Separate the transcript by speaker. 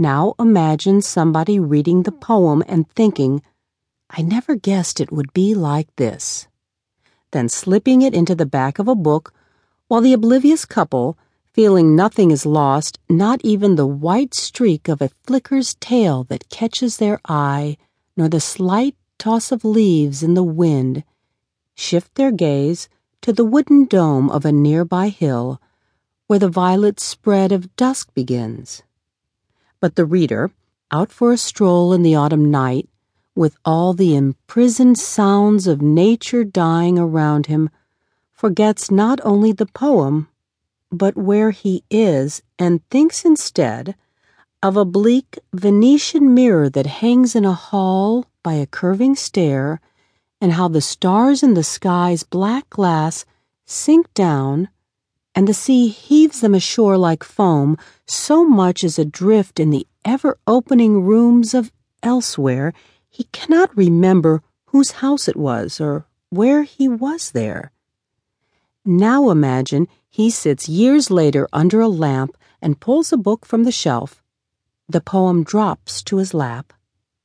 Speaker 1: Now imagine somebody reading the poem and thinking, I never guessed it would be like this. Then slipping it into the back of a book, while the oblivious couple, feeling nothing is lost, not even the white streak of a flicker's tail that catches their eye, nor the slight toss of leaves in the wind, shift their gaze to the wooden dome of a nearby hill, where the violet spread of dusk begins. But the reader, out for a stroll in the autumn night, with all the imprisoned sounds of nature dying around him, forgets not only the poem, but where he is, and thinks instead of a bleak Venetian mirror that hangs in a hall by a curving stair, and how the stars in the sky's black glass sink down and the sea heaves them ashore like foam, so much as adrift in the ever opening rooms of elsewhere, he cannot remember whose house it was or where he was there. Now imagine he sits years later under a lamp and pulls a book from the shelf. The poem drops to his lap.